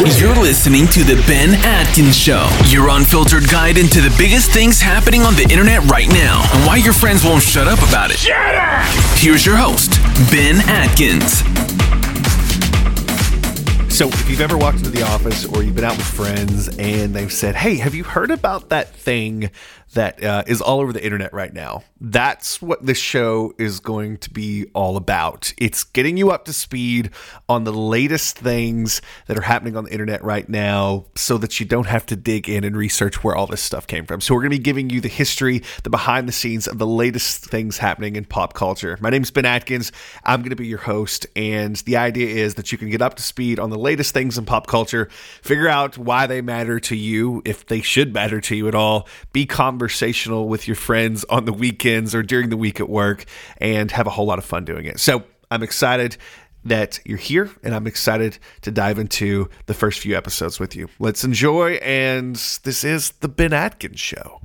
You're listening to The Ben Adkins Show, your unfiltered guide into the biggest things happening on the internet right now and why your friends won't shut up about it. Shut up! Here's your host, Ben Adkins. So, if you've ever walked into the office or you've been out with friends and they've said, Hey, have you heard about that thing that uh, is all over the internet right now? That's what this show is going to be all about. It's getting you up to speed on the latest things that are happening on the internet right now so that you don't have to dig in and research where all this stuff came from. So, we're going to be giving you the history, the behind the scenes of the latest things happening in pop culture. My name's Ben Adkins. I'm going to be your host. And the idea is that you can get up to speed on the latest things in pop culture, figure out why they matter to you, if they should matter to you at all, be conversational with your friends on the weekends or during the week at work, and have a whole lot of fun doing it. So I'm excited that you're here and I'm excited to dive into the first few episodes with you. Let's enjoy and this is the Ben Adkins show.